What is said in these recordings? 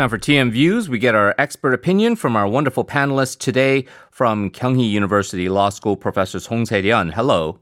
Time for TM Views. We get our expert opinion from our wonderful panelists today from Kyunghee University Law School, Professor Hong Se-ryun. Hello.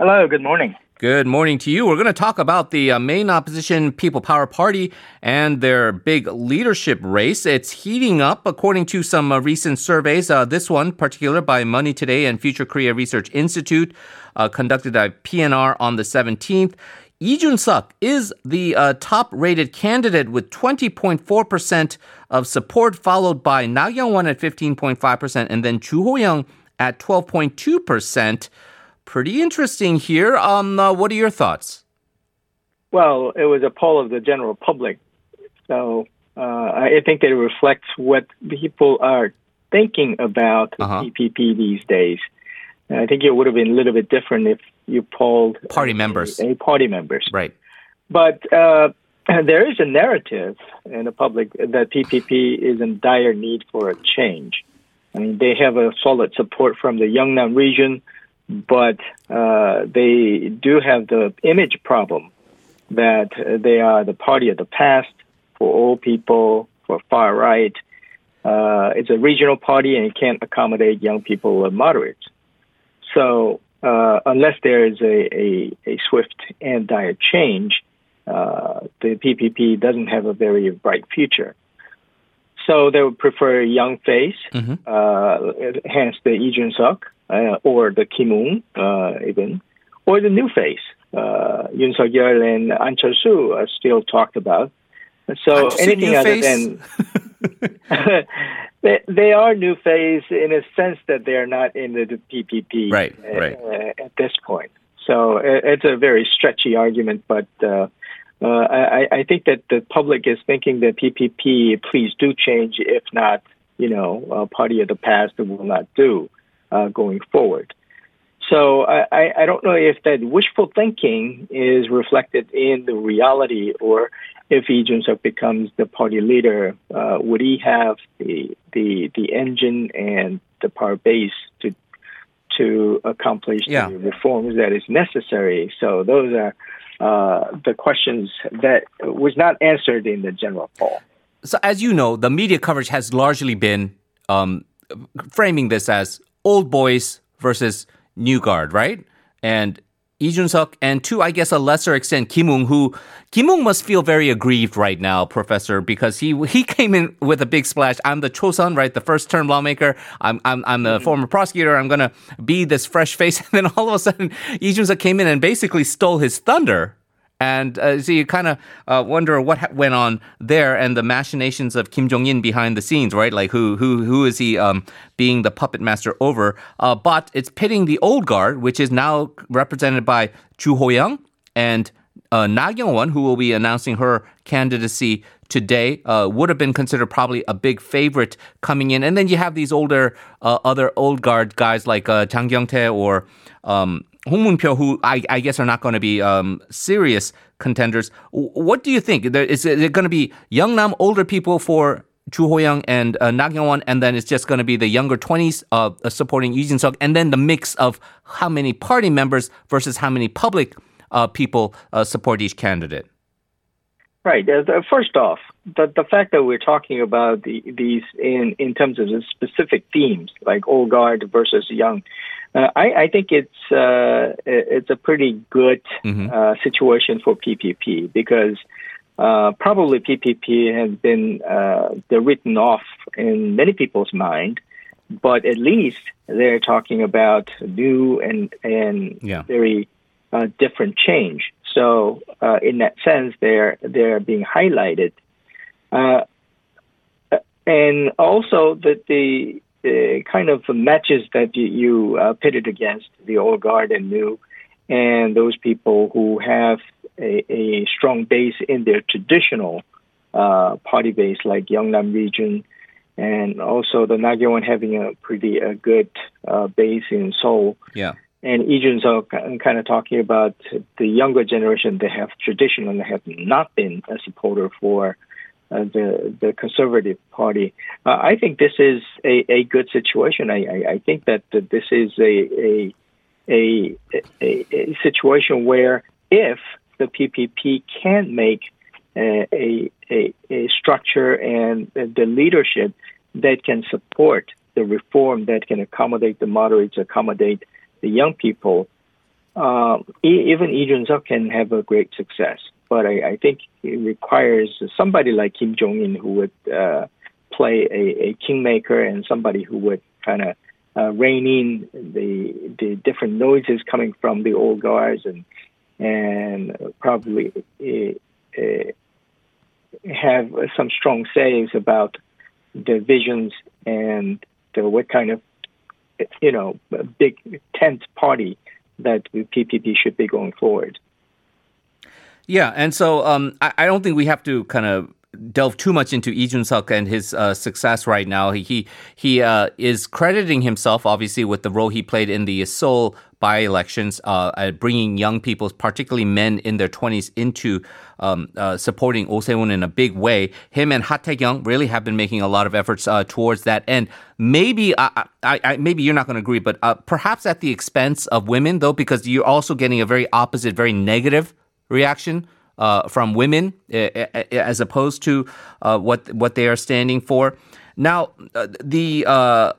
Hello, good morning. Good morning to you. We're going to talk about the uh, main opposition People Power Party and their big leadership race. It's heating up according to some uh, recent surveys. Uh, this one, particular by Money Today and Future Korea Research Institute, uh, conducted by PNR on the 17th. Lee Jun-suk is the uh, top-rated candidate with 20.4% of support, followed by Na Kyung-won at 15.5%, and then Chu Ho-young at 12.2% pretty interesting here. Um, uh, what are your thoughts? Well, it was a poll of the general public, so uh, I think it reflects what people are thinking about uh-huh. PPP these days. I think it would have been a little bit different if you polled party members, a, party members, right? But uh, there is a narrative in the public that PPP is in dire need for a change. I mean, they have a solid support from the Yeongnam region but uh, they do have the image problem that they are the party of the past for old people, for far right. Uh, it's a regional party and it can't accommodate young people or moderates. So uh, unless there is a, a, a, swift and dire change, uh, the PPP doesn't have a very bright future. So they would prefer a young face, mm-hmm. Uh, hence the Lee Jun-suk uh, or the Kim Ung uh, even, or the new face. Uh, Yoon Suk Yeol and An Chol Soo are still talked about. So anything other than they, they are new face in a sense that they are not in the, PPP right, right. Uh, at this point. So it, it's a very stretchy argument, but uh, uh, I, I think that the public is thinking that PPP, please do change. If not, you know, a party of the past will not do uh, going forward. So I, I don't know if that wishful thinking is reflected in the reality, or if Lee Jun-suk becomes the party leader, uh, would he have the the the engine and the power base to to accomplish yeah. the reforms that is necessary? So those are uh, the questions that was not answered in the general poll. So as you know, the media coverage has largely been um, framing this as old boys versus new guard, right? And Lee Jun-suk, and to, I guess, a lesser extent, Kim Ung, who Kim Ung must feel very aggrieved right now, Professor, because he he came in with a big splash. I'm the Chosun, right, the first term lawmaker. I'm I'm I'm the mm-hmm. former prosecutor. I'm gonna be this fresh face, and then all of a sudden, Lee Jun-suk came in and basically stole his thunder and uh, so you kind of uh, wonder what ha- went on there and the machinations of Kim Jong In behind the scenes, right? Like who who who is he um, being the puppet master over? Uh, but it's pitting the old guard, which is now represented by Chu Ho-young and uh, Na Kyung-won, who will be announcing her candidacy today, uh, would have been considered probably a big favorite coming in. And then you have these older, uh, other old guard guys like uh, Jang Kyung-tae or um, Hong Moon-pyo, who I, I, guess are not going to be um, serious contenders. What do you think? Is it going to be Yeongnam, older people for Chu Ho-young and uh, Na Kyung-won, and then it's just going to be the younger 20s uh, supporting Lee Jun-suk, and then the mix of how many party members versus how many public uh, people uh, support each candidate? Right. Uh, first off, the, the fact that we're talking about the, these in, in terms of the specific themes, like old guard versus young, uh, I, I, think it's uh, it's a pretty good mm-hmm. uh, situation for PPP because uh, probably PPP has been uh, written off in many people's mind, but at least they're talking about new and and yeah. very uh, different change. So in that sense, they're they're being highlighted, and also that the the kind of matches that you, you uh, pitted against the old guard and new, and those people who have a, a strong base in their traditional uh, party base, like Yeongnam region, and also the Na Kyung-won having a pretty a good uh, base in Seoul. Yeah. And Lee Jun-suk kind of talking about the younger generation that have traditionally have not been a supporter for uh, the the Conservative Party. Uh, I think this is a, a good situation. I, I, I think that, this is a a, a a, a situation where if the PPP can make a, a, a structure and the leadership that can support the reform that can accommodate the moderates, accommodate the young people, uh, even Lee Jun-suk can have a great success. But I, I, think it requires somebody like Kim Jong-in who would uh, play a, a, kingmaker and somebody who would kind of uh, rein in the the different noises coming from the old guards and and probably uh, uh, have some strong sayings about the visions and the what kind of you know big tent party that PPP should be going forward. Yeah, and so um, I, I, don't think we have to kind of delve too much into Lee Jun-suk and his uh, success right now. He he uh, is crediting himself, obviously, with the role he played in the Seoul by-elections, uh, bringing young people, particularly men in their 20s, into um, uh, supporting Oh Se-hoon in a big way. Him and Ha Tae-keung really have been making a lot of efforts uh, towards that. And maybe, I, I, maybe you're not going to agree, but uh, perhaps at the expense of women, though, because you're also getting a very opposite, very negative reaction uh, from women as opposed to uh, what what they are standing for. Now, uh, the uh,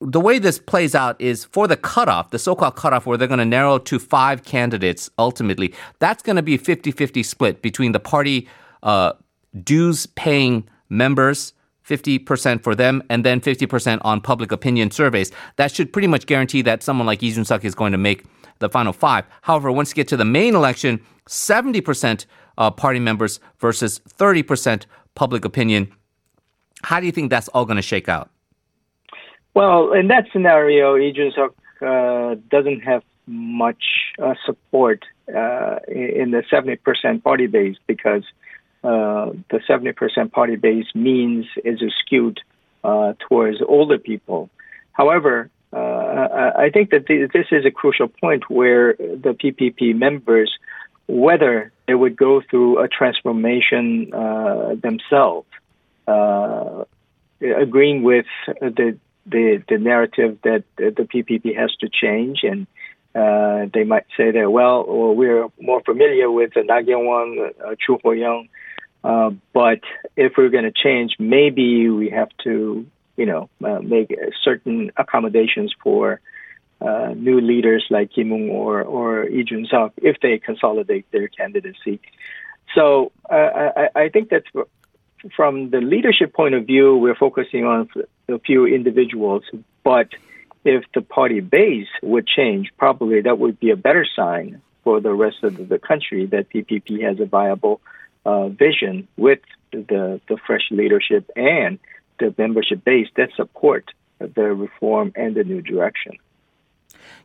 the way this plays out is for the cutoff, the so-called cutoff, where they're going to narrow to five candidates ultimately. That's going to be a 50-50 split between the party uh, dues-paying members. 50% for them and then 50% on public opinion surveys. That should pretty much guarantee that someone like Lee Jun-suk is going to make the final five. However, once you get to the main election, 70% uh, party members versus 30% public opinion. How do you think that's all going to shake out? Well, in that scenario, Lee Jun-suk uh, doesn't have much uh, support uh, in the 70% party base because uh, the 70% party base means is skewed uh, towards older people. However, I think that this is a crucial point where the PPP members, whether they would go through a transformation uh, themselves, uh, agreeing with the, the, the narrative that the PPP has to change, and uh, they might say that well, we're more familiar with the Na Kyung-won, uh, Chu Ho-young, uh, but if we're going to change, maybe we have to you know, uh, make certain accommodations for uh, new leaders like Kim Ung or or Lee Jun Suk if they consolidate their candidacy. So uh, I, I think that from the leadership point of view, we're focusing on a few individuals, but if the party base would change, probably that would be a better sign for the rest of the country that PPP has a viable uh, vision with the the fresh leadership and the membership base that support the reform and the new direction.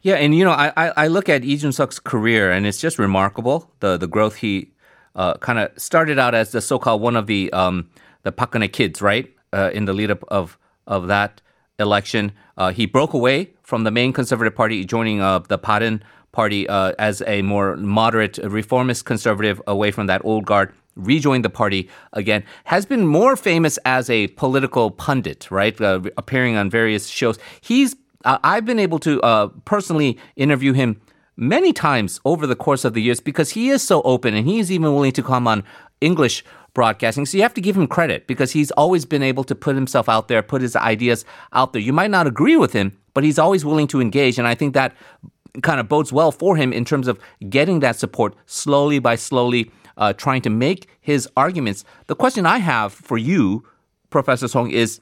Yeah, and you know, I I look at Lee Jun Suk's career, and it's just remarkable the the growth he uh, kind of started out as the so-called one of the um, the Geun-hye kids, right? Uh, in the lead up of of that election, uh, he broke away from the main conservative party, joining uh, the Bareun party uh, as a more moderate reformist conservative, away from that old guard rejoined the party again, has been more famous as a political pundit, right? Uh, appearing on various shows. He's uh, I've been able to uh, personally interview him many times over the course of the years because he is so open and he's even willing to come on English broadcasting. So you have to give him credit because he's always been able to put himself out there, put his ideas out there. You might not agree with him, but he's always willing to engage. And I think that kind of bodes well for him in terms of getting that support slowly by slowly uh, trying to make his arguments. The question I have for you, Professor Song, is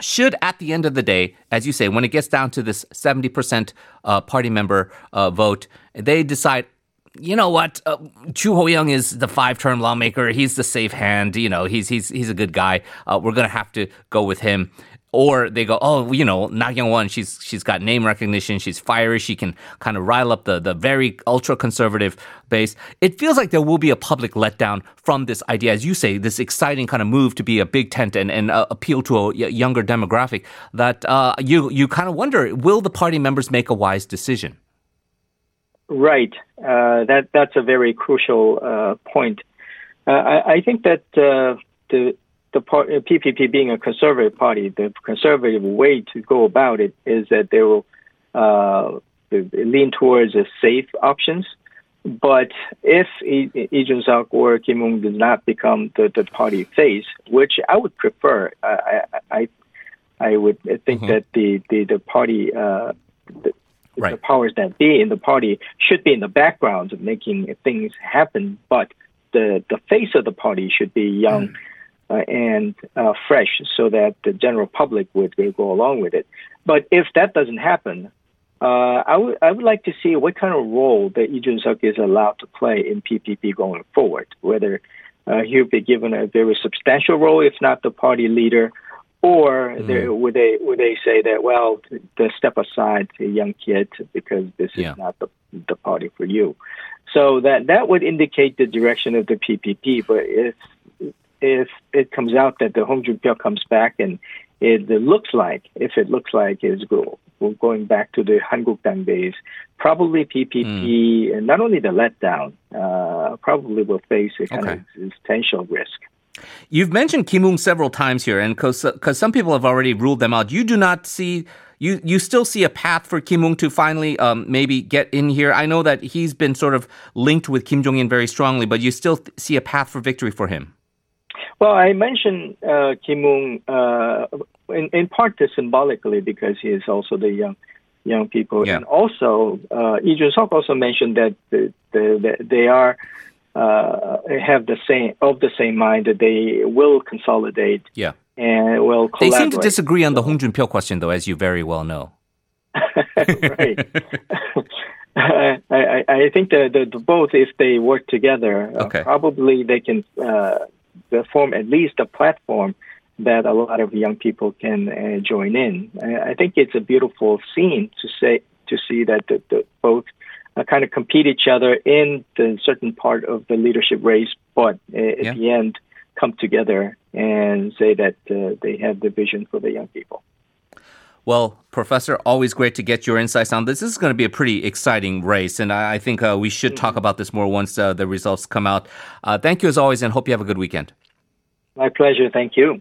should at the end of the day, as you say, when it gets down to this 70% uh, party member uh, vote, they decide, you know what, uh, Chu Ho-young is the five-term lawmaker. He's the safe hand. You know, he's he's he's a good guy. Uh, we're gonna have to go with him or they go, oh, you know, Na Kyung-won, she's she's got name recognition, she's fiery, she can kind of rile up the the very ultra conservative base. It feels like there will be a public letdown from this idea, as you say, this exciting kind of move to be a big tent and and uh, appeal to a younger demographic. That uh, you you kind of wonder, will the party members make a wise decision? Right. Uh, that that's a very crucial uh, point. Uh, I, I, think that uh, the the PPP being a conservative party, the conservative way to go about it is that they will uh, lean towards the safe options, But if Lee Jun Suk or Kim Ung does not become the, the party face, which I would prefer, I I, I would think mm-hmm. that the the the party. Uh, the, right. the powers that be in the party should be in the background of making things happen, but the the face of the party should be young. Mm. Uh, and uh, fresh, so that the general public would, would go along with it. But if that doesn't happen, uh, I would I would like to see what kind of role that Lee Jun Suk is allowed to play in PPP going forward. Whether uh, he'll be given a very substantial role, if not the party leader, or mm. they, would they would they say that well, to step aside, a young kid, because this yeah. is not the the party for you. So that that would indicate the direction of the PPP. But if if it comes out that the Hong Jun-pyo comes back and it looks like, if it looks like it's go, going back to the Hangukdang days, probably PPP, mm. and not only the letdown, uh, probably will face a kind okay. of existential risk. You've mentioned Kim Ung several times here, and because some people have already ruled them out, you do not see you you still see a path for Kim Ung to finally um, maybe get in here. I know that he's been sort of linked with Kim Jong In very strongly, but you still th- see a path for victory for him. Well, I mentioned uh, Kim Ung uh, in, in part symbolically because he is also the young young people, yeah. and also uh, Lee Jun Suk also mentioned that the, the, the, they are uh, have the same of the same mind that they will consolidate. Yeah. And will They seem to disagree on the Hong Jun Pyo question, though, as you very well know. right. I, I, I think the, the, both, if they work together, uh, okay. uh, probably they can uh, form at least a platform that a lot of young people can uh, join in. I, I think it's a beautiful scene to say to see that the, the both uh, kind of compete each other in the certain part of the leadership race, but uh, at yeah. the end come together and say that uh, they have the vision for the young people. Well, Professor, always great to get your insights on this. This is going to be a pretty exciting race, and I, I think uh, we should talk mm-hmm. about this more once uh, the results come out. Uh, thank you as always, and hope you have a good weekend. My pleasure. Thank you.